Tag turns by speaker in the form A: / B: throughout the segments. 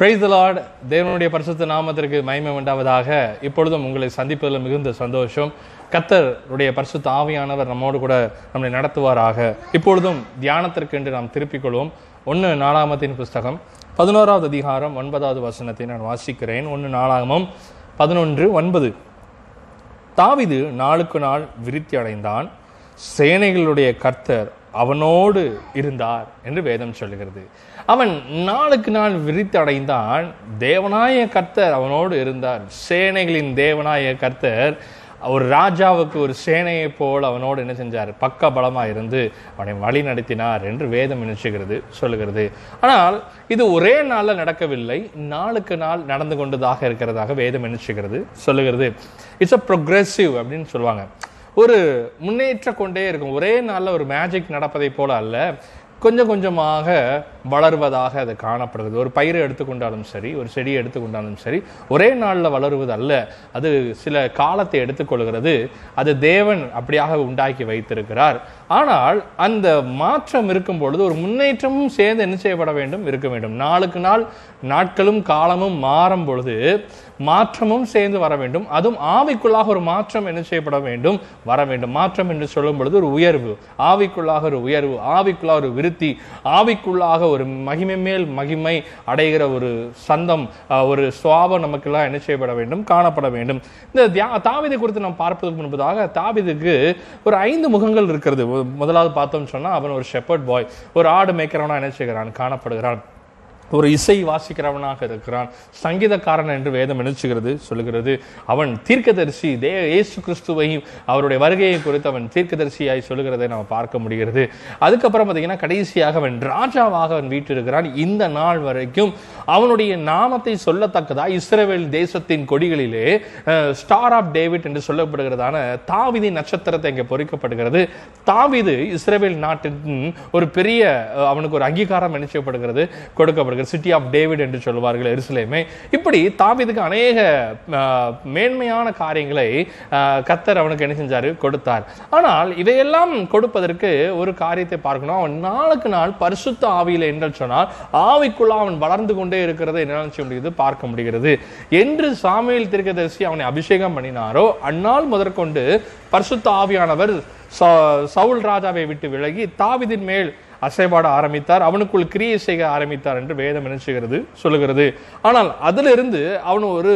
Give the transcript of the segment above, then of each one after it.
A: Price Lord தேவனுடைய பரிசுத்த நாமத்திற்கு மகிமை உண்டாவதாக. இப்பொழுதும் உங்களை சந்திப்பதில் மிகுந்த சந்தோஷம். கத்தருடைய பரிசுத்த ஆவியானவர் நம்மோடு கூட நம்மளை நடத்துவாராக. இப்பொழுதும் தியானத்திற்கென்று நாம் திருப்பிக் கொள்வோம். ஒன்று நாலாமத்தின் புஸ்தகம் பதினோராவது அதிகாரம் ஒன்பதாவது வசனத்தை நான் வாசிக்கிறேன். ஒன்று நாலாகமம் பதினொன்று ஒன்பது. தாவிது நாளுக்கு நாள் விருத்தி அடைந்தான் சேனைகளுடைய கர்த்தர் அவனோடு இருந்தார் என்று வேதம் சொல்லுகிறது அவன் நாளுக்கு நாள் விரித்து அடைந்தான் தேவனாய கர்த்தர் அவனோடு இருந்தார். சேனைகளின் தேவனாய கர்த்தர் ஒரு ராஜாவுக்கு ஒரு சேனையை போல் அவனோடு என்ன செஞ்சார்? பக்க பலமாக இருந்து அவனை வழி நடத்தினார் என்று வேதம் நினைச்சுகிறது சொல்லுகிறது. ஆனால் இது ஒரே நாளில் நடக்கவில்லை. நாளுக்கு நாள் நடந்து கொண்டதாக இருக்கிறதாக வேதம் நினைச்சுகிறது சொல்லுகிறது. இட்ஸ் அ ப்ரொக்ரெசிவ் அப்படின்னு சொல்லுவாங்க. ஒரு முன்னேற்ற கொண்டே இருக்கும். ஒரே நாளில் ஒரு மேஜிக் நடப்பதை போல அல்ல. கொஞ்சம் கொஞ்சமாக வளர்வதாக அது காணப்படுகிறது. ஒரு பயிரை எடுத்துக்கொண்டாலும் சரி ஒரு செடியை எடுத்துக்கொண்டாலும் சரி ஒரே நாளில் வளருவது அல்ல. அது சில காலத்தை எடுத்துக்கொள்கிறது. அது தேவன் அப்படியாக உண்டாக்கி வைத்திருக்கிறார். ஆனால் அந்த மாற்றம் இருக்கும் பொழுது ஒரு முன்னேற்றமும் சேர்ந்து என்ன செய்யப்பட வேண்டும்? இருக்க வேண்டும். நாளுக்கு நாள் நாட்களும் காலமும் மாறும் பொழுது மாற்றமும் சேர்ந்து வர வேண்டும். அதுவும் ஆவிக்குள்ளாக ஒரு மாற்றம் என்ன செய்யப்பட வேண்டும்? வர வேண்டும். மாற்றம் என்று சொல்லும் பொழுது ஒரு உயர்வு. ஆவிக்குள்ளாக ஒரு உயர்வு. ஆவிக்குள்ளாக ஒரு நிறுத்தி ஆவிக்குள்ளாக ஒரு மகிமை மேல் மகிமை அடைகிற ஒரு சந்தம் ஒரு சுவாபம் நமக்கெல்லாம் என்ன செய்யப்பட வேண்டும்? காணப்பட வேண்டும். இந்த தாவிதை குறித்து நாம் பார்ப்பதற்கு முன்பதாக தாவிதுக்கு ஒரு ஐந்து முகங்கள் இருக்கிறது. முதலாவது பார்த்தோம்னு சொன்னா அவன் ஒரு ஷெப்பர்ட் பாய் ஒரு ஆடு மேய்க்கிறவனா என்ன செய்கிறான்? காணப்படுகிறான். ஒரு இசை வாசிக்கிறவனாக இருக்கிறான். சங்கீதக்காரன் என்று வேதம் நினைச்சுகிறது சொல்லுகிறது. அவன் தீர்க்கதரிசி தே இயேசு கிறிஸ்துவையும் அவருடைய வருகையை குறித்து அவன் தீர்க்கதரிசியாய் சொல்லுகிறதை நம்ம பார்க்க முடிகிறது. அதுக்கப்புறம் பார்த்தீங்கன்னா கடைசியாக அவன் ராஜாவாக அவன் வீட்டிருக்கிறான். இந்த நாள் வரைக்கும் அவனுடைய நாமத்தை சொல்லத்தக்கதா இஸ்ரேல் தேசத்தின் கொடிகளிலே ஸ்டார் ஆஃப் டேவிட் என்று சொல்லப்படுகிறதான தாவிதி நட்சத்திரத்தை இங்கே பொறிக்கப்படுகிறது. தாவிது இஸ்ரேவேல் நாட்டின் ஒரு பெரிய அவனுக்கு ஒரு அங்கீகாரம் நினைச்சப்படுகிறது கொடுக்கப்படுகிறது. கொடுக்கப்படுகிறது சிட்டி ஆஃப் டேவிட் என்று சொல்வார்கள் எருசலேமே. இப்படி தாவிதுக்கு அநேக மேன்மையான காரியங்களை கத்தர் அவனுக்கு என்ன செஞ்சாரு? கொடுத்தார். ஆனால் இதையெல்லாம் கொடுப்பதற்கு ஒரு காரியத்தை பார்க்கணும். அவன் நாளுக்கு நாள் பரிசுத்த ஆவியில் என்று சொன்னால் ஆவிக்குள்ள அவன் வளர்ந்து கொண்டே இருக்கிறதை என்ன செய்ய முடியுது பார்க்க முடிகிறது. என்று சாமியில் தீர்க்கதரிசி அவனை அபிஷேகம் பண்ணினாரோ அந்நாள் முதற்கொண்டு பரிசுத்த ஆவியானவர் ச- சவுல் ராஜாவை விட்டு விலகி தாவிதின் மேல் அசைபாட ஆரம்பித்தார். அவனுக்குள் கிரியை செய்ய ஆரம்பித்தார் என்று வேதம் நினைச்சுகிறது சொல்லுகிறது. ஆனால் அதிலிருந்து அவன் ஒரு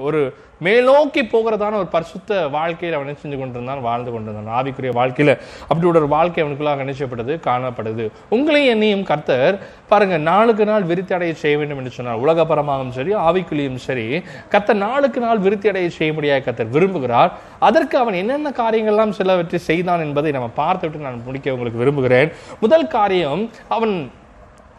A: ஒரு மேலோக்கி போகிறதான ஒரு பரிசுத்த வாழ்க்கையில் அவன் செஞ்சு கொண்டிருந்தான்? வாழ்ந்து கொண்டிருந்தான். ஆவிக்குரிய வாழ்க்கையில் அப்படி ஒரு வாழ்க்கை அவனுக்குள்ளாக நினைச்சப்படுது காணப்படுது உங்களையும் என்னையும் கர்த்தர் பாருங்க நாளுக்கு நாள் விருத்தி அடைய செய்ய வேண்டும் என்று சொன்னார். உலகபரமாகவும் சரி ஆவிக்குள்ளியும் சரி கர்த்தர் நாளுக்கு நாள் விருத்தி அடைய செய்ய முடியாத கர்த்தர் விரும்புகிறார். அதற்கு அவன் என்னென்ன காரியங்கள்லாம் சிலவற்றை செய்தான் என்பதை நம்ம பார்த்துவிட்டு நான் முடிக்க உங்களுக்கு விரும்புகிறேன். முதல் காரியம் அவன்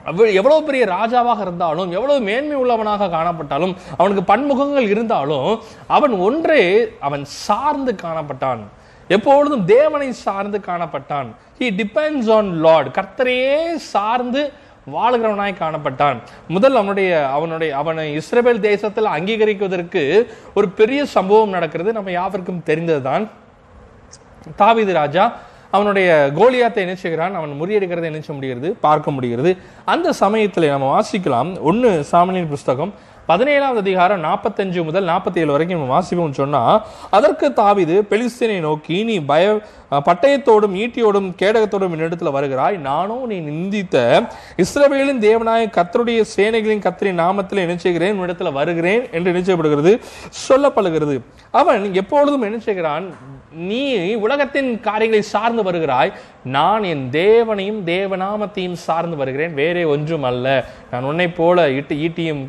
A: எவ்வளவு பெரிய ராஜாவாக இருந்தாலும் எவ்வளவு மேன்மை உள்ளவனாக காணப்பட்டாலும் அவனுக்கு பன்முகங்கள் இருந்தாலும் அவன் ஒன்றே அவன் சார்ந்து காணப்பட்டான். எப்பொழுதும் தேவனை சார்ந்து காணப்பட்டான். ஹி டிபெண்ட்ஸ் ஆன் லார்ட் கர்த்தரையே சார்ந்து வாழ்கிறவனாய் காணப்பட்டான். முதல் அவனுடைய அவனுடைய அவனை இஸ்ரேல் தேசத்தில் அங்கீகரிக்குவதற்கு ஒரு பெரிய சம்பவம் நடக்கிறது. நம்ம யாவருக்கும் தெரிந்ததுதான். தாவிது ராஜா அவனுடைய கோலியாத்தை என்ன செய்கிறான்? அவன் முறியடிக்கிறதை என்ன செய்ய முடிகிறது? பார்க்க முடிகிறது. அந்த சமயத்தில் நம்ம வாசிக்கலாம். ஒன்று சாமனின் புஸ்தகம் பதினேழாவது அதிகாரம் நாற்பத்தஞ்சு முதல் நாற்பத்தி ஏழு வரைக்கும் நம்ம வாசிப்போம் சொன்னால் அதற்கு தாவிது பெலிஸ்தீனை நோக்கி நீ பய பட்டயத்தோடும் ஈட்டியோடும் கேடகத்தோடும் என்னிடத்தில் வருகிறாய். நானும் நீ நிந்தித்த இஸ்ரவேலின் தேவனாய கத்தருடைய சேனைகளின் கர்த்தரின் நாமத்தில் என்ன செய்கிறேன்? இடத்துல வருகிறேன் என்று நினைச்சப்படுகிறது சொல்லப்படுகிறது. அவன் எப்பொழுதும் என்ன செய்கிறான்? நீ உலகத்தின் காரியங்களை சார்ந்து வருகிறாய். நான் என் தேவனையும் தேவநாமத்தையும் சார்ந்து வருகிறேன். வேறே ஒன்றும் அல்ல நான் உன்னை போல இட்டு ஈட்டியும்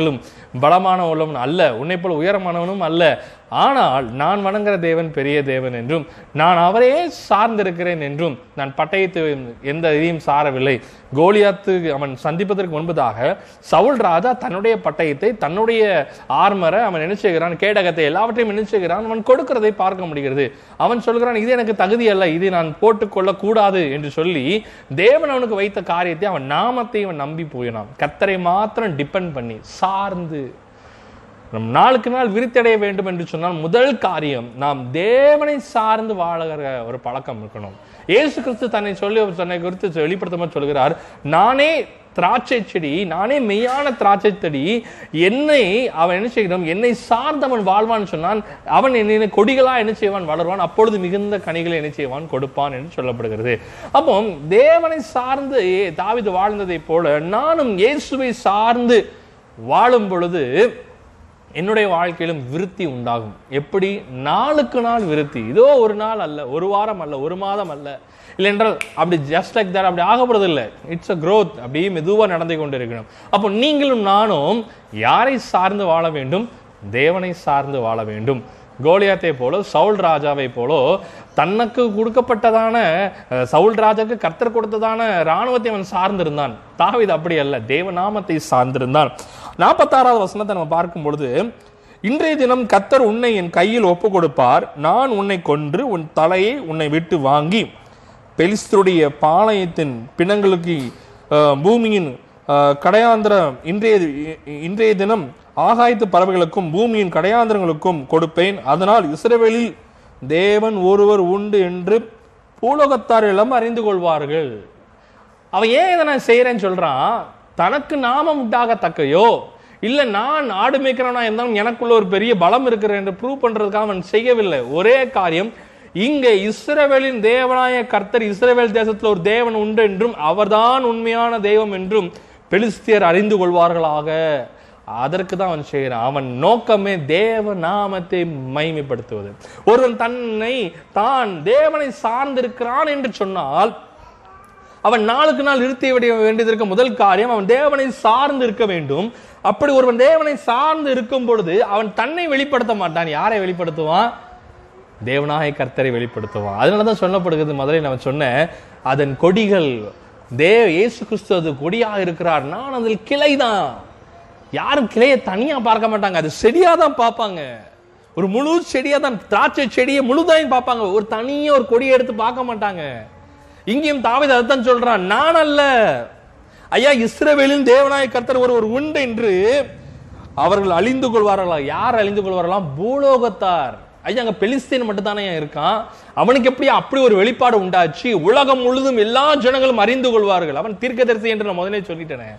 A: കാര്യങ്ങളും பலமான உள்ளவன் அல்ல. உன்னை போல உயரமானவனும் அல்ல. ஆனால் நான் வணங்குற தேவன் பெரிய தேவன் என்றும் நான் அவரையே சார்ந்திருக்கிறேன் என்றும் நான் பட்டயத்தை எந்த இதையும் சாரவில்லை. கோலியாத்து அவன் சந்திப்பதற்கு முன்பதாக சவுல் ராஜா தன்னுடைய பட்டயத்தை தன்னுடைய ஆர்மரை அவன் நினைச்சுகிறான் கேடகத்தை எல்லாவற்றையும் நினைச்சுகிறான் அவன் கொடுக்கிறதை பார்க்க முடிகிறது. அவன் சொல்கிறான் இது எனக்கு தகுதி அல்ல. இது நான் போட்டுக்கொள்ள கூடாது என்று சொல்லி தேவன் அவனுக்கு வைத்த காரியத்தை அவன் நாமத்தை அவன் நம்பி போயினான். கத்தரை மாத்திரம் டிபெண்ட் பண்ணி சார்ந்து நம் நாளுக்கு நாள் விருத்தடைய வேண்டும் என்று சொன்னால் முதல் காரியம் நாம் தேவனை சார்ந்து வாழகிற ஒரு பழக்கம் இருக்கணும். ஏசு கிறிஸ்து தன்னை சொல்லி தன்னை குறித்து வெளிப்படுத்தமா சொல்கிறார் நானே திராட்சை செடி நானே மெய்யான திராட்சை செடி என்னை அவன் என்ன செய்கிறான்? என்னை சார்ந்தவன் வாழ்வான்னு சொன்னான் அவன் என்னை கொடிகளா என்ன செய்வான்? வளருவான். அப்பொழுது மிகுந்த கனிகளை என்ன செய்வான்? கொடுப்பான் என்று சொல்லப்படுகிறது. அப்போ தேவனை சார்ந்து தாவிது வாழ்ந்ததை போல நானும் இயேசுவை சார்ந்து வாழும் பொழுது என்னுடைய வாழ்க்கையிலும் விருத்தி உண்டாகும். எப்படி? நாளுக்கு நாள் விருத்தி. இதோ ஒரு நாள் அல்ல ஒரு வாரம் அல்ல ஒரு மாதம் அல்ல. இல்லை என்றால் அப்படி ஜஸ்ட் லைக் தட் அப்படி ஆகப்படுறது இல்லை இட்ஸ் அ க்ரோத் அப்படியே மெதுவாக நடந்து கொண்டு இருக்கணும் அப்போ நீங்களும் நானும் யாரை சார்ந்து வாழ வேண்டும்? தேவனை சார்ந்து வாழ வேண்டும். கோலியாத்தை போல சவுல் ராஜாவை போலோ தனக்கு கொடுக்கப்பட்டதான சவுல் ராஜாக்கு கர்த்தர் கொடுத்ததான இராணுவத்தை அவன் சார்ந்திருந்தான். தாவீது அப்படி அல்ல தேவநாமத்தை சார்ந்திருந்தான். நாற்பத்தாறாவது வசனத்தை நம்ம பார்க்கும் பொழுது இன்றைய தினம் கத்தர் உன்னை என் கையில் ஒப்பு கொடுப்பார் நான் உன்னை கொன்று உன் தலையை உன்னை விட்டு வாங்கி பெலிஸ்தருடைய பாளையத்தின் பிணங்களுக்கு பூமியின் கடையாந்திர கடையாந்திரம் இன்றைய இன்றைய தினம் ஆகாயத்து பறவைகளுக்கும் பூமியின் கடையாந்திரங்களுக்கும் கொடுப்பேன். அதனால் இஸ்ரேவேலில் தேவன் ஒருவர் உண்டு என்று பூலோகத்தார் எல்லாம் அறிந்து கொள்வார்கள். அவன் ஏன் இதை நான் செய்கிறேன்னு சொல்கிறான் தனக்கு நாமம் உண்டாகத்தக்கையோ? இல்லை நான் ஆடு மேய்க்கிறவனா இருந்தாலும் எனக்குள்ள ஒரு பெரிய பலம் இருக்கிறேன் என்று ப்ரூவ் பண்றதுக்காக அவன் செய்யவில்லை. ஒரே காரியம் இங்கே இஸ்ரவேலின் தேவனாய கர்த்தர் இஸ்ரவேல் தேசத்தில் ஒரு தேவன் உண்டு என்றும் அவர்தான் உண்மையான தெய்வம் என்றும் பெலிஸ்தியர் அறிந்து கொள்வார்களாக. அதற்கு தான் அவன் செய்கிறான். அவன் நோக்கமே தேவ நாமத்தை மைமைப்படுத்துவது ஒருவன் தன்னை தான் தேவனை சார்ந்திருக்கிறான் என்று சொன்னால் அவன் நாளுக்கு நாள் நிறுத்தி விட வேண்டியதற்கு முதல் காரியம் அவன் தேவனை சார்ந்து இருக்க வேண்டும். அப்படி ஒருவன் தேவனை சார்ந்து இருக்கும் பொழுது அவன் தன்னை வெளிப்படுத்த மாட்டான். யாரை வெளிப்படுத்துவான்? தேவனாய கர்த்தரை வெளிப்படுத்துவான். அதனாலதான் சொல்லப்படுகிறது முதலில் நான் சொன்னேன் அதன் கொடிகள் தேவ இயேசு கிறிஸ்து அது கொடியாக இருக்கிறார். நான் அதில் கிளைதான். யாரும் கிளையை தனியா பார்க்க மாட்டாங்க. அது செடியா தான் பார்ப்பாங்க. ஒரு முழு செடியா தான் திராட்சை செடியை முழுதாயும் பார்ப்பாங்க. ஒரு தனியா ஒரு கொடியை எடுத்து பார்க்க மாட்டாங்க. இங்கேயும் தாவித அதுதான் சொல்றான் நான் அல்ல. ஐயா இஸ்ரவேலின் தேவநாய கர்த்தர் ஒரு ஒரு உண்டு என்று அவர்கள் அழிந்து கொள்வார்களா? யார் அழிந்து கொள்வார்களாம்? பூலோகத்தார். ஐயா அங்க பெலிஸ்தீன் மட்டும் தானே இருக்கான்? அவனுக்கு எப்படி அப்படி ஒரு வெளிப்பாடு உண்டாச்சு. உலகம் முழுதும் எல்லா ஜனங்களும் அறிந்து கொள்வார்கள். அவன் தீர்க்கதரிசி என்று நான் முதலே சொல்லிட்டேனே.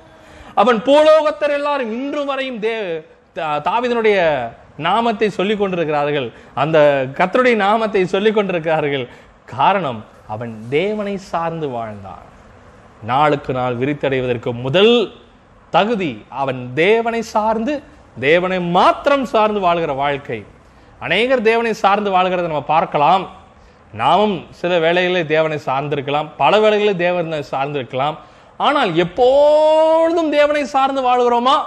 A: அவன் பூலோகத்தர் எல்லாரும் இன்று வரையும் தே தா- நாமத்தை சொல்லிக் கொண்டிருக்கிறார்கள் அந்த கர்த்தருடைய நாமத்தை சொல்லிக் கொண்டிருக்கிறார்கள் காரணம் அவன் தேவனை சார்ந்து வாழ்ந்தான். நாளுக்கு நாள் விரித்தடைவதற்கு முதல் தகுதி அவன் தேவனை சார்ந்து தேவனை மாத்திரம் சார்ந்து வாழ்கிற வாழ்க்கை. அநேகர் தேவனை சார்ந்து வாழ்கிறத நம்ம பார்க்கலாம். நாமும் சில வேளைகளில் தேவனை சார்ந்திருக்கலாம் பல வேளைகளில் தேவனை சார்ந்திருக்கலாம். ஆனால் எப்பொழுதும் தேவனை சார்ந்து வாழ்கிறோமா?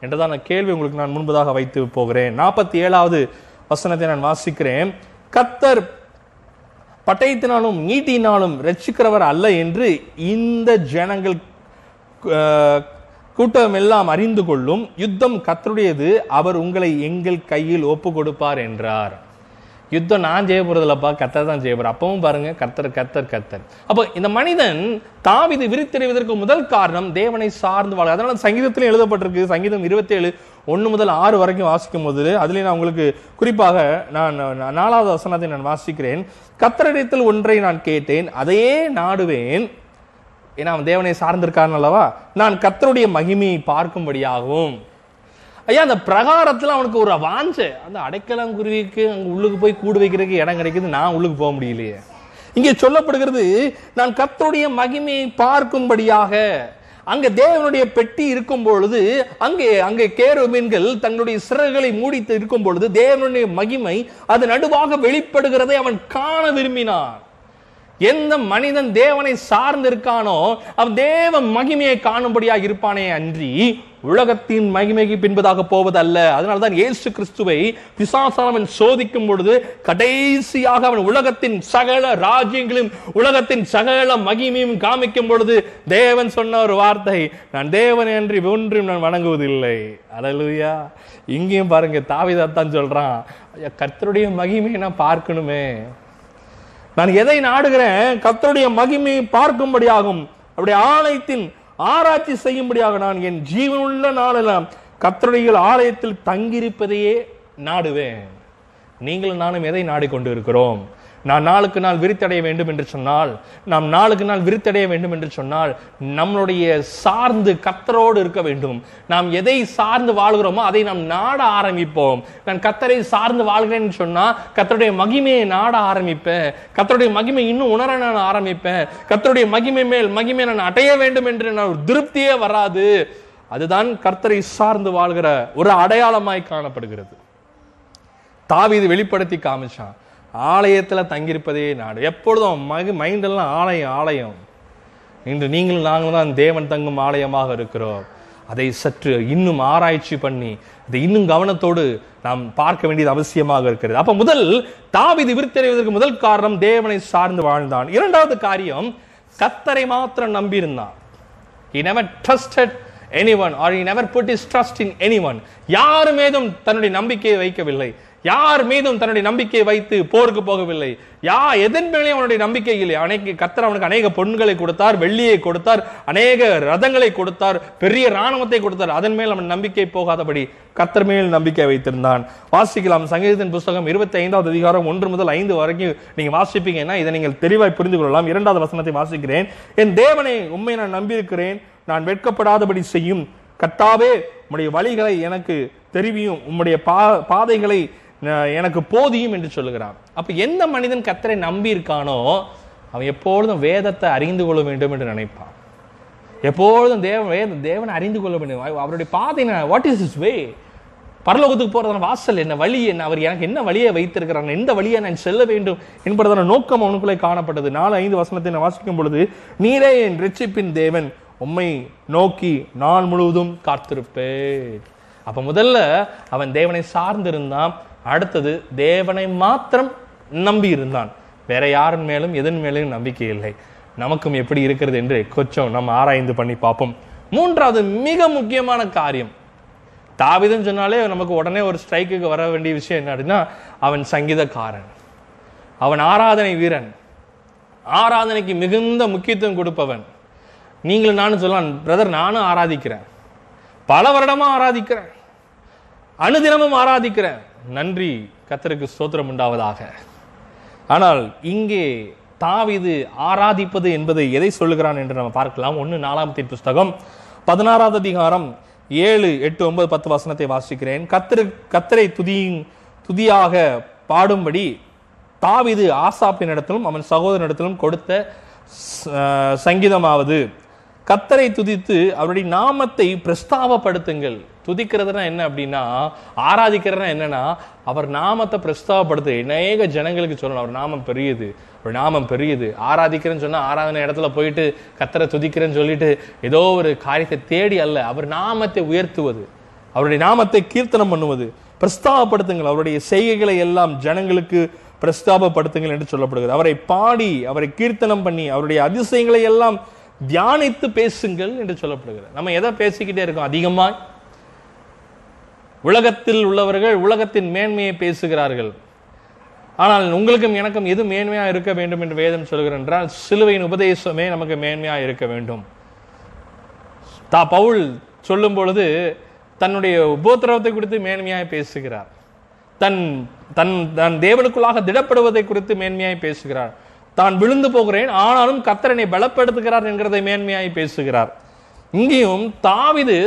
A: என்றதான கேள்வி உங்களுக்கு நான் முன்பதாக வைத்து போகிறேன். நாற்பத்தி ஏழாவது வசனத்தை நான் வாசிக்கிறேன். கத்தர் பட்டயத்தினாலும் நீட்டினாலும் ரட்சிக்கிறவர் அல்ல என்று இந்த ஜனங்கள் கூட்டம் எல்லாம் அறிந்து கொள்ளும் யுத்தம் கத்தருடையது அவர் உங்களை எங்கள் கையில் ஒப்பு கொடுப்பார் என்றார். யுத்தம் நான் செய்ய போறதில்லப்பா கத்தர் தான் செய்ய போற அப்பவும் பாருங்க கர்த்தர் கர்த்தர் கர்த்தர். அப்போ இந்த மனிதன் தாவிது விரித்தறிவதற்கு முதல் காரணம் தேவனை சார்ந்து வாழ அதனால சங்கீதத்தில் எழுதப்பட்டிருக்கு சங்கீதம் இருபத்தேழு ஒன்று முதல் ஆறு வரைக்கும் வாசிக்கும் போது அதுல நான் உங்களுக்கு குறிப்பாக நான் நாலாவது வசனத்தை நான் வாசிக்கிறேன். கத்தரிடத்தில் ஒன்றை நான் கேட்டேன் அதையே நாடுவேன். ஏன்னா அவன் தேவனை சார்ந்திருக்கான் அல்லவா? நான் கர்த்தருடைய மகிமையை பார்க்கும்படியாகவும். ஐயா அந்த பிரகாரத்துல அவனுக்கு ஒரு வாஞ்சை. அந்த அடைக்கலம் குருவிக்கு அங்க உள்ளுக்கு போய் கூடு வைக்கிறதுக்கு இடம் கிடைக்குது நான் உள்ளுக்கு போக முடியலையே. இங்கே சொல்லப்படுகிறது நான் கத்தருடைய மகிமையை பார்க்கும்படியாக. அங்க தேவனுடைய பெட்டி இருக்கும் பொழுது அங்கே அங்கே கேருபீன்கள் தங்களுடைய சிறகுகளை மூடித்து இருக்கும் பொழுது தேவனுடைய மகிமை அது நடுவாக வெளிப்படுகிறதை அவன் காண விரும்பினான். எந்த மனிதன் தேவனை சார்ந்து இருக்கானோ அவன் தேவ மகிமையை காணும்படியாக இருப்பானே அன்றி உலகத்தின் மகிமைக்கு பின்பதாக போவதல்ல. அதனால்தான் ஏசு கிறிஸ்துவை பிசாசானவன் சோதிக்கும் பொழுது கடைசியாக அவன் உலகத்தின் சகல ராஜ்யங்களும் உலகத்தின் சகல மகிமையும் காமிக்கும் பொழுது தேவன் சொன்ன ஒரு வார்த்தை நான் தேவன் என்று ஒன்றும் நான் வணங்குவதில்லை. அல்லேலூயா இங்கேயும் பாருங்க தான் சொல்றான் ஐயா, கர்த்தருடைய மகிமையை நான் பார்க்கணுமே. நான் எதை நாடுகிறேன்? கர்த்தருடைய மகிமையை பார்க்கும்படியாகும். அவருடைய ஆலயத்தின் ஆராய்ச்சி செய்யும்படியாக நான் என் ஜீவனுள்ள நாளெல்லாம் கர்த்தருடைய ஆலயத்தில் தங்கியிருப்பதையே நாடுவேன். நீங்களும் நானும் எதை நாடிக்கொண்டு இருக்கிறோம் நான் நாளுக்கு நாள் விரித்தடைய வேண்டும் என்று சொன்னால் நாம் நாளுக்கு நாள் விரித்தடைய வேண்டும் என்று சொன்னால் நம்மளுடைய சார்ந்து கத்தரோடு இருக்க வேண்டும். நாம் எதை சார்ந்து வாழ்கிறோமோ அதை நாம் நாட ஆரம்பிப்போம். நான் கத்தரை சார்ந்து வாழ்கிறேன்னு சொன்னால் கத்தருடைய மகிமையை நாட ஆரம்பிப்பேன். கத்தருடைய மகிமை இன்னும் உணர நான் ஆரம்பிப்பேன். கத்தருடைய மகிமை மேல் மகிமை நான் அடைய வேண்டும் என்று நான் ஒரு திருப்தியே வராது. அதுதான் கர்த்தரை சார்ந்து வாழ்கிற ஒரு அடையாளமாய் காணப்படுகிறது. தாவி இது வெளிப்படுத்தி காமிச்சான் ஆலயத்தில் தங்கியிருப்பதே நாடு. எப்பொழுதும் மகி மைண்டெல்லாம் ஆலயம் ஆலயம். இன்று நீங்களும் நாங்களும் தான் தேவன் தங்கும் ஆலயமாக இருக்கிறோம். அதை சற்று இன்னும் ஆராய்ச்சி பண்ணி அதை இன்னும் கவனத்தோடு நாம் பார்க்க வேண்டியது அவசியமாக இருக்கிறது. அப்போ முதல் தாவிதி விருத்தறிவதற்கு முதல் காரணம் தேவனை சார்ந்து வாழ்ந்தான். இரண்டாவது காரியம் கத்தரை மாத்திரம் நம்பியிருந்தான். He trusted any one or he never put his trust in any one யாருமேதும் தன்னுடைய நம்பிக்கையை வைக்கவில்லை. யார் மீதும் தன்னுடைய நம்பிக்கையை வைத்து போருக்கு போகவில்லை? யா எதன் மேலே அவனுடைய நம்பிக்கை இல்லை. அனைக்கு கத்தர் அவனுக்கு அநேக பொண்களை கொடுத்தார் வெள்ளியை கொடுத்தார் அநேக ரதங்களை கொடுத்தார் பெரிய ராணுவத்தை கொடுத்தார். அதன் மேல் அவன் நம்பிக்கை போகாதபடி கத்தர் மேல் நம்பிக்கை வைத்திருந்தான். வாசிக்கலாம் சங்கீதத்தின் புஸ்தகம் இருபத்தி ஐந்தாவது அதிகாரம் ஒன்று முதல் ஐந்து வரைக்கும் நீங்க வாசிப்பீங்கன்னா இதை நீங்கள் தெளிவாய் புரிந்து கொள்ளலாம். இரண்டாவது வசனத்தை வாசிக்கிறேன். என் தேவனை உண்மை நான் நம்பியிருக்கிறேன். நான் வெட்கப்படாதபடி செய்யும். கத்தாவே உம்முடைய வழிகளை எனக்கு தெரிவியும். உம்முடைய பா பாதைகளை எனக்கு போதியும் என்று சொல்லுகிறான். அப்ப எந்த மனிதன் கத்தரை நம்பி இருக்கானோ அவன் எப்பொழுதும் வேதத்தை அறிந்து கொள்ள வேண்டும் என்று நினைப்பான். எப்பொழுதும் தேவன் வேத தேவனை அறிந்து கொள்ள வேண்டும். அவருடைய பாதை வாட் இஸ் இஸ் வே பரலோகத்துக்கு போறதான வாசல் என்ன? வழி என்ன? அவர் எனக்கு என்ன வழியை வைத்திருக்கிறான் எந்த வழியை நான் செல்ல வேண்டும் என்பதான நோக்கம் அவனுக்குள்ளே காணப்பட்டது. நாலு ஐந்து வசனத்தை நான் வாசிக்கும் பொழுது நீரே என் ரிச்சிப்பின் தேவன் உம்மை நோக்கி நாள் முழுவதும் காத்திருப்பேன். அப்ப முதல்ல அவன் தேவனை சார்ந்திருந்தான். அடுத்தது தேவனை மாத்திரம் நம்பி இருந்தான். வேற யாரின் மேலும் எதன் மேலும் நம்பிக்கை இல்லை. நமக்கும் எப்படி இருக்கிறது என்று கொஞ்சம் நம்ம ஆராய்ந்து பண்ணி பார்ப்போம். மூன்றாவது மிக முக்கியமான காரியம். தாவிதம் சொன்னாலே நமக்கு உடனே ஒரு ஸ்ட்ரைக்குக்கு வர வேண்டிய விஷயம் என்ன அப்படின்னா அவன் சங்கீதக்காரன். அவன் ஆராதனை வீரன். ஆராதனைக்கு மிகுந்த முக்கியத்துவம் கொடுப்பவன். நீங்களும் நானும் சொல்லலாம் பிரதர் நானும் ஆராதிக்கிறேன். பல வருடமாக ஆராதிக்கிறேன். அனுதினமும் ஆராதிக்கிறேன். நன்றி. கத்தருக்கு ஸ்தோத்திரம் உண்டாவதாக. ஆனால் இங்கே தாவிது ஆராதிப்பது என்பதை எதை சொல்லுகிறான் என்று நம்ம பார்க்கலாம். ஒன்று நாலாமத்தின் புஸ்தகம். பதினாறாவது அதிகாரம் ஏழு எட்டு ஒன்பது பத்து வசனத்தை வாசிக்கிறேன். கத்திரு கத்தரை துதியின் துதியாக பாடும்படி தாவிது ஆசாப்பின் இடத்திலும் அவன் சகோதரனிடத்திலும் கொடுத்த சங்கீதமாவது கத்தரை துதித்து அவருடைய நாமத்தை பிரஸ்தாவப்படுத்துங்கள். துதிக்கிறதுனா என்ன அப்படின்னா ஆராதிக்கிறதுனா என்னன்னா அவர் நாமத்தை பிரஸ்தாவப்படுத்து அநேக ஜனங்களுக்கு சொல்லணும் அவர் நாமம் பெரியது ஒரு நாமம் பெரியது. ஆராதிக்கிறேன்னு சொன்னா ஆராதனை இடத்துல போயிட்டு கத்தரை துதிக்கிறேன்னு சொல்லிட்டு ஏதோ ஒரு காரியத்தை தேடி அல்ல அவர் நாமத்தை உயர்த்துவது அவருடைய நாமத்தை கீர்த்தனம் பண்ணுவது பிரஸ்தாபப்படுத்துங்கள் அவருடைய செய்கைகளை எல்லாம் ஜனங்களுக்கு பிரஸ்தாபப்படுத்துங்கள் என்று சொல்லப்படுகிறது. அவரை பாடி அவரை கீர்த்தனம் பண்ணி அவருடைய அதிசயங்களை எல்லாம் தியானித்து பேசுங்கள் என்று சொல்லப்படுகிறது. நம்ம எதை பேசிக்கிட்டே இருக்கோம்? அதிகமாக உலகத்தில் உள்ளவர்கள் உலகத்தின் மேன்மையை பேசுகிறார்கள். ஆனால் உங்களுக்கும் எனக்கும் எது மேன்மையா இருக்க வேண்டும் என்று வேதம் சொல்கிறேன் என்றால் சிலுவையின் உபதேசமே நமக்கு மேன்மையா இருக்க வேண்டும். தா பவுல் சொல்லும் பொழுது தன்னுடைய உபோத்திரவத்தை குறித்து மேன்மையாக பேசுகிறார். தன் தன் தன் தேவனுக்குள்ளாக திடப்படுவதை குறித்து மேன்மையாய் பேசுகிறார். தான் விழுந்து போகிறேன் ஆனாலும் கத்தரனை பலப்படுத்துகிறார் என்கிறதை மேன்மையாய் பேசுகிறார். இங்கேயும் தாவிது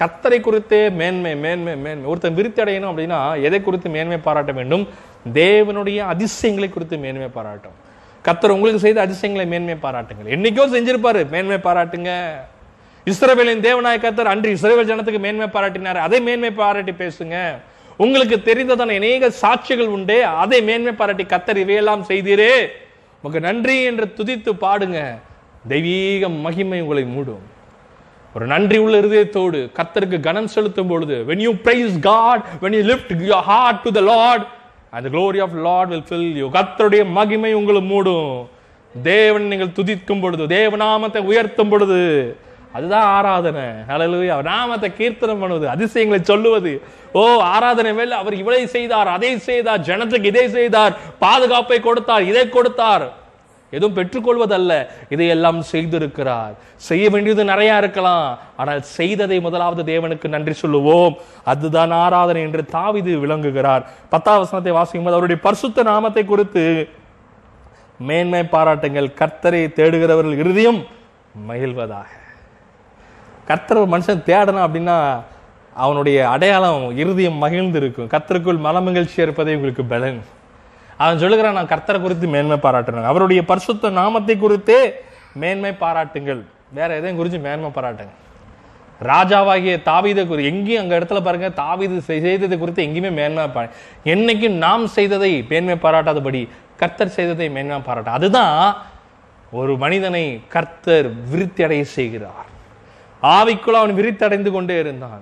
A: கத்தரை குறித்தே மேன்மை மேன்மை மேன்மை. ஒருத்தன் விருத்தி அடையணும் அப்படின்னா எதை குறித்து மேன்மை பாராட்ட வேண்டும்? தேவனுடைய அதிசயங்களை குறித்து மேன்மை பாராட்டும் கத்தர் உங்களுக்கு செய்த அதிசயங்களை மேன்மை பாராட்டுங்கள். என்னைக்கோ செஞ்சிருப்பாரு. மேன்மை பாராட்டுங்க. இஸ்ரேவேலின் தேவநாய கத்தர் அன்று இஸ்ரேவேல் ஜனத்துக்கு மேன்மை பாராட்டினார். அதை மேன்மை பாராட்டி பேசுங்க. உங்களுக்கு தெரிந்ததான அநேக சாட்சிகள் உண்டே. அதை மேன்மை பாராட்டி கத்தர் இவையெல்லாம் செய்தீரே. உங்க நன்றி என்று துதித்து பாடுங்க. தெய்வீக மகிமை உங்களை மூடும். ஒரு நன்றி உள்ள இருதயத்தோடு கர்த்தருக்கு கனம் செலுத்தும் பொழுது when you praise God when you lift your heart to the Lord and the glory of Lord will fill you. கர்த்தருடைய மகிமை உங்களை மூடும். தேவன் நீங்கள் துதிக்கும் பொழுது தேவநாமத்தை உயர்த்தும் பொழுது அதுதான் ஆராதனை. ஹalleluya அவர் நாமத்தை கீர்த்தனம் பண்ணுவது அதிசயங்களை சொல்லுவது. ஓ ஆராதனை மேல் அவர் இவளை செய்தார் அதை செய்தார் ஜனத்துக்கு இதை செய்தார் பாதுகாப்பை கொடுத்தார் இதை கொடுத்தார். எதுவும் பெற்றுக்கொள்வதல்ல. இதையெல்லாம் செய்திருக்கிறார். செய்ய வேண்டியது நிறைய இருக்கலாம். ஆனால் செய்ததை முதலாவது தேவனுக்கு நன்றி சொல்லுவோம். அதுதான் ஆராதனை என்று தாவிது விளங்குகிறார். பத்தாம் வசனத்தை வாசிக்கும் போது அவருடைய பரிசுத்த நாமத்தை குறித்து மேன்மை பாராட்டுங்கள். கர்த்தரை தேடுகிறவர்கள் இறுதியும் மகிழ்வதாக. கர்த்தர் மனுஷன் தேடணும் அப்படின்னா அவனுடைய அடையாளம் இறுதியும் மகிழ்ந்து இருக்கும் கர்த்தருக்குள் மனமகிழ்ச்சி இருப்பதே உங்களுக்கு பலன். அவன் சொல்லுகிறான் நான் கர்த்தரை குறித்து மேன்மை பாராட்டுறேன். அவருடைய பரிசுத்த நாமத்தை குறித்தே மேன்மை பாராட்டுங்கள். வேற எதையும் குறித்து மேன்மை பாராட்டுங்க. ராஜாவாகிய தாவீதை குறி எங்கேயும் அங்கே இடத்துல பாருங்க தாவீது செய்- செய்ததை குறித்து எங்கேயுமே மேன்மை பா என்னைக்கும் நாம் செய்ததை மேன்மை பாராட்டாதபடி கர்த்தர் செய்ததை மேன்மை பாராட்ட. அதுதான் ஒரு மனிதனை கர்த்தர் விருத்தி அடைய செய்கிறார். ஆவிக்குள் அவன் விரித்தடைந்து கொண்டே இருந்தான்.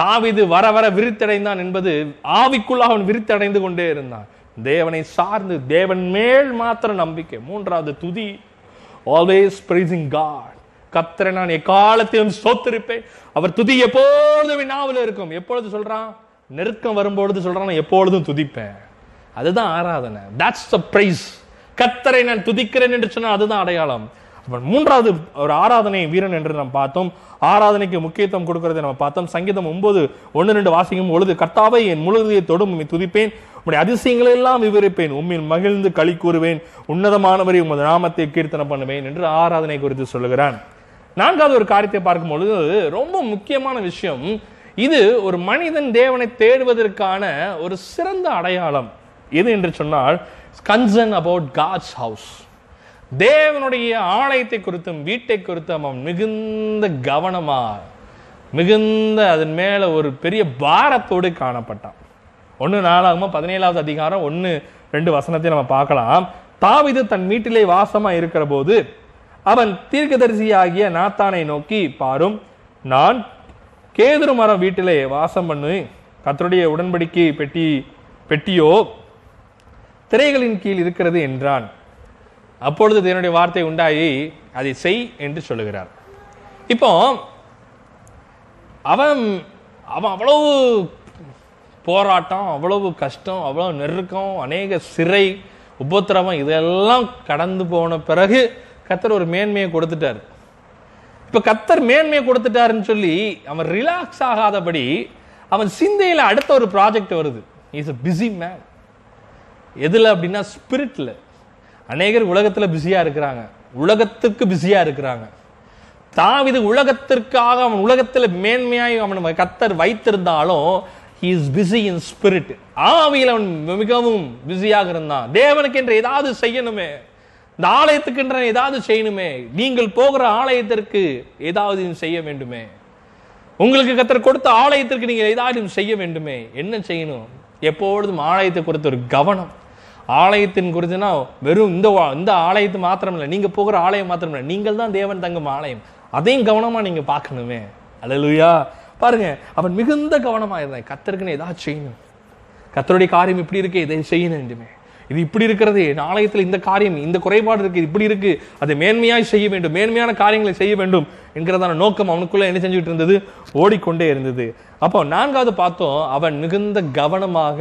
A: தாவிது வர வர விரித்தடைந்தான் என்பது ஆவிக்குள் அவன் விரித்தடைந்து கொண்டே இருந்தான். தேவனை சார்ந்து தேவன் மேல் மாத்திர நம்பிக்கை. மூன்றாவது துதி. ஆல்வேஸ் பிரைசிங் காட் கத்திர நான் எக்காலத்திலும் சோத்திருப்பேன் அவர் துதி எப்பொழுதும் வினாவில் இருக்கும். எப்பொழுது சொல்றான்? நெருக்கம் வரும்பொழுது சொல்றான் நான் எப்பொழுதும் துதிப்பேன். அதுதான் ஆராதனை. தட்ஸ் த பிரைஸ் கத்தரை நான் துதிக்கிறேன் என்று சொன்னால் அதுதான் அடையாளம். அவன் மூன்றாவது ஒரு ஆராதனை வீரன் என்று நாம் பார்த்தோம். ஆராதனைக்கு முக்கியத்துவம் கொடுக்கறதை நம்ம பார்த்தோம். சங்கீதம் ஒன்பது ஒன்று ரெண்டு வாசிக்கும் பொழுது கர்த்தாவை என் முழுதையை தொடும் துதிப்பேன். உம்முடைய அதிசயங்களை எல்லாம் விவரிப்பேன். உம்மில் மகிழ்ந்து களி கூறுவேன். உன்னதமானவரை உமது நாமத்தை கீர்த்தனை பண்ணுவேன் என்று ஆராதனை குறித்து சொல்லுகிறான். நான்காவது ஒரு காரியத்தை பார்க்கும் பொழுது ரொம்ப முக்கியமான விஷயம். இது ஒரு மனிதன் தேவனை தேடுவதற்கான ஒரு சிறந்த அடையாளம். எது என்று சொன்னால் கன்சர்ன் அபவுட் காட்ஸ் ஹவுஸ் தேவனுடைய ஆலயத்தை குறித்தும் வீட்டை குறித்தும் அவன் மிகுந்த கவனமாக மிகுந்த அதன் மேல ஒரு பெரிய பாரத்தோடு காணப்பட்டான். ஒன்று நாளாகமோ பதினேழாவது அதிகாரம் ஒன்று ரெண்டு வசனத்தை நம்ம பார்க்கலாம். தாவிது தன் வீட்டிலே வாசமா இருக்கிற போது அவன் தீர்க்கதரிசியாகிய நாத்தானை நோக்கி பாரும் நான் கேதுரு மரம் வீட்டிலே வாசம் பண்ணு. கத்தருடைய உடன்படிக்கை பெட்டி பெட்டியோ திரைகளின் கீழ் இருக்கிறது என்றான். அப்பொழுது தேவனுடைய வார்த்தை உண்டாகி அதை செய் என்று சொல்லுகிறார். இப்போ அவன் அவன் அவ்வளவு போராட்டம் அவ்வளவு கஷ்டம் அவ்வளவு நெருக்கம் அநேக சிறை உபத்திரவம் இதெல்லாம் கடந்து போன பிறகு கத்தர் ஒரு மேன்மையை கொடுத்துட்டார். இப்ப கத்தர் மேன்மையை கொடுத்துட்டாருன்னு சொல்லி அவன் ரிலாக்ஸ் ஆகாதபடி அவன் சிந்தையில அடுத்த ஒரு ப்ராஜெக்ட் வருது. இஸ் a பிஸி மேன் எதுல அப்படின்னா ஸ்பிரிட்ல அநேகர் உலகத்துல பிஸியா இருக்கிறாங்க. உலகத்துக்கு பிஸியா இருக்கிறாங்க. தாவிது உலகத்திற்காக அவன் உலகத்துல மேன்மையாய் அவன் கத்தர் வைத்திருந்தாலும் he is busy in spirit ஆவியில் அவன் மிகவும் பிஸியாக இருந்தான். தேவனுக்கு என்று ஏதாவது செய்யணுமே. இந்த ஆலயத்துக்கென்ற ஏதாவது செய்யணுமே. நீங்கள் போகிற ஆலயத்திற்கு ஏதாவது செய்ய வேண்டுமே. உங்களுக்கு கத்தர் கொடுத்த ஆலயத்திற்கு நீங்கள் ஏதாவது செய்ய வேண்டுமே. என்ன செய்யணும்? எப்பொழுதும் ஆலயத்தை குறித்த ஒரு கவனம். ஆலயத்தின் குறித்துனா வெறும் இந்த வா- இந்த ஆலயத்து மாத்திரம் இல்லை நீங்கள் போகிற ஆலயம் மாத்திரம் இல்லை நீங்கள் தான் தேவன் தங்கும் ஆலயம். அதையும் கவனமாக நீங்கள் பார்க்கணுமே. அல்லேலூயா பாருங்க அவன் மிகுந்த கவனமாக இருந்தான். கத்தருக்குன்னு ஏதாவது செய்யணும். கத்தருடைய காரியம் இப்படி இருக்கு இதை செய்யணும் வேண்டுமே இது இப்படி இருக்கிறது ஆலயத்தில் இந்த காரியம் இந்த குறைபாடு இருக்கு இது இப்படி இருக்கு அதை மேன்மையாய் செய்ய வேண்டும் மேன்மையான காரியங்களை செய்ய வேண்டும் என்கிறதான நோக்கம் அவனுக்குள்ள என்ன செஞ்சுட்டு இருந்தது? ஓடிக்கொண்டே இருந்தது. அப்போ நான்காவது பார்த்தோம் அவன் மிகுந்த கவனமாக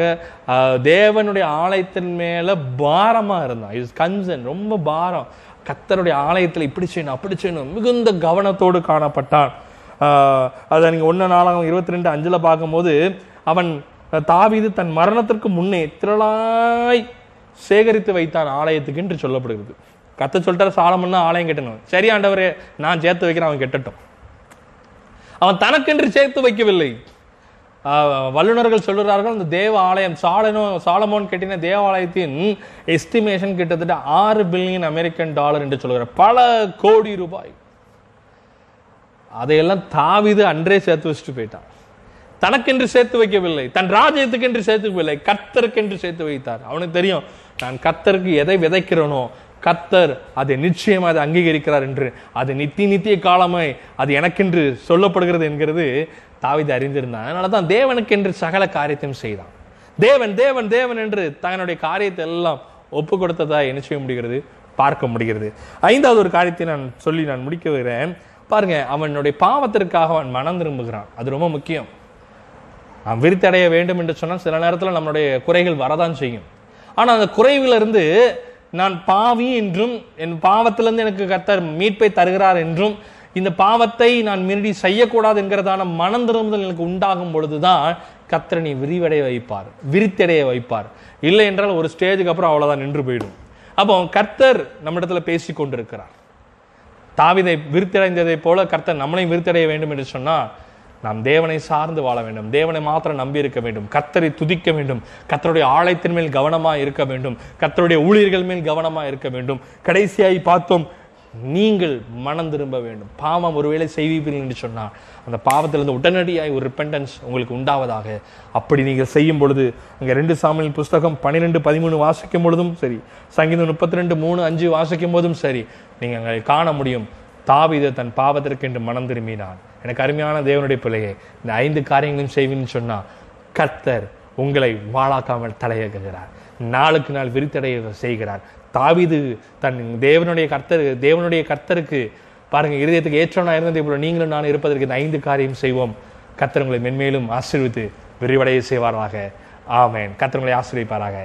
A: தேவனுடைய ஆலயத்தின் மேல பாரமா இருந்தான். இஸ் கன்சன் ரொம்ப பாரம். கத்தருடைய ஆலயத்தில் இப்படி செய்யணும் அப்படி செய்யணும் மிகுந்த கவனத்தோடு காணப்பட்டான். அதை நீங்கள் ஒன்று நாளாகவும் இருபத்தி ரெண்டு அஞ்சில் பார்க்கும்போது அவன் தாவிது தன் மரணத்திற்கு முன்னே திரளாய் சேகரித்து வைத்தான் ஆலயத்துக்கு என்று சொல்லப்படுகிறது. கத்த சொல்லிட்டாரு சாலமன்னா ஆலயம் கட்டணும். சரி ஆண்டவரே நான் சேர்த்து வைக்கிறேன் அவன் கெட்டட்டும். அவன் தனக்கென்று சேர்த்து வைக்கவில்லை. வல்லுநர்கள் வல்லுனர்கள் இந்த தேவ ஆலயம் சாலனோ சாலமோன் கட்டின தேவாலயத்தின் எஸ்டிமேஷன் கிட்டத்தட்ட ஆறு பில்லியன் அமெரிக்கன் டாலர் என்று சொல்கிறார் பல கோடி ரூபாய். அதையெல்லாம் தாவிது அன்றே சேர்த்து வச்சுட்டு போயிட்டான். தனக்கென்று சேர்த்து வைக்கவில்லை தன் ராஜ்யத்துக்கென்று சேர்த்துக்கவில்லை வைக்கவில்லை கர்த்தருக்கென்று சேர்த்து வைத்தார். அவனுக்கு தெரியும் நான் கர்த்தருக்கு எதை விதைக்கிறேனோ கர்த்தர் அதை நிச்சயமாக அதை அங்கீகரிக்கிறார் என்று. அது நித்திய நித்திய காலமாய் அது எனக்கென்று சொல்லப்படுகிறது என்கிறது தாவீது அறிந்திருந்தான். அதனால தான் தேவனுக்கென்று சகல காரியத்தையும் செய்தான். தேவன் தேவன் தேவன் என்று தன்னுடைய காரியத்தை எல்லாம் ஒப்பு கொடுத்ததா என்ன செய்ய முடிகிறது? பார்க்க முடிகிறது. ஐந்தாவது ஒரு காரியத்தை நான் சொல்லி நான் முடிக்க வருகிறேன் பாருங்க அவனுடைய பாவத்திற்காக அவன் மனம் திரும்புகிறான். அது ரொம்ப முக்கியம். அவன் விருத்தடைய வேண்டும் என்று சொன்னால் சில நேரத்தில் நம்மளுடைய குறைகள் வரதான் செய்யும். ஆனால் அந்த குறைவிலிருந்து நான் பாவி என்றும் என் பாவத்திலிருந்து எனக்கு கர்த்தர் மீட்பை தருகிறார் என்றும் இந்த பாவத்தை நான் மீறி செய்யக்கூடாது என்கிறதான மனம் திரும்புதல் எனக்கு உண்டாகும் பொழுதுதான் கத்திரனை விரிவடைய வைப்பார் விரித்தடைய வைப்பார். இல்லை என்றால் ஒரு ஸ்டேஜுக்கு அப்புறம் அவ்வளோதான் நின்று போயிடும். அப்போ கர்த்தர் நம்மிடத்துல பேசி கொண்டிருக்கிறார் தாவிதை விருத்தடைந்ததை போல கர்த்தர் நம்மளையும் விருத்தடைய வேண்டும் என்று சொன்னா நாம் தேவனை சார்ந்து வாழ வேண்டும். தேவனை மாத்திரம் நம்பி இருக்க வேண்டும். கர்த்தரை துதிக்க வேண்டும். கர்த்தருடைய ஆலயத்தின் மேல் கவனமா இருக்க வேண்டும். கர்த்தருடைய ஊழியர்கள் மேல் கவனமா இருக்க வேண்டும். கடைசியாய் பார்த்தோம் நீங்கள் மனம் திரும்ப வேண்டும். பாவம் ஒருவேளை செய்வீர்கள் என்று சொன்னால் அந்த பாவத்திலிருந்து உடனடியாய் ஒரு ரிப்பெண்டன்ஸ் உங்களுக்கு உண்டாவதாக. அப்படி நீங்கள் செய்யும் பொழுது அங்கே ரெண்டு சாமியின் புஸ்தகம் பன்னிரெண்டு பதிமூணு வாசிக்கும் பொழுதும் சரி சங்கீதம் முப்பத்தி ரெண்டு மூணு அஞ்சு வாசிக்கும் போதும் சரி நீங்கள் அங்கே காண முடியும் தாவித தன் பாவத்திற்கு என்று மனம் திரும்பினான். எனக்கு அருமையான தேவனுடைய பிள்ளையே இந்த ஐந்து காரியங்களையும் செய்வீன்னு சொன்னால் கர்த்தர் உங்களை வாழாக்காமல் தலையேற்றுகிறார். நாளுக்கு நாள் விரித்தடைய செய்கிறார். தாவிது தன் தேவனுடைய கர்த்தர் தேவனுடைய கர்த்தருக்கு பாருங்க இருதயத்துக்கு ஏற்றவனாக இருந்தது இப்போ நீங்களும் நான் இருப்பதற்கு இந்த ஐந்து காரியம் செய்வோம். கர்த்தர் உங்களை மென்மேலும் ஆசீர்வித்து விரிவடைய செய்வாராக. ஆமேன். கர்த்தர் உங்களை ஆசீர்விப்பாராக.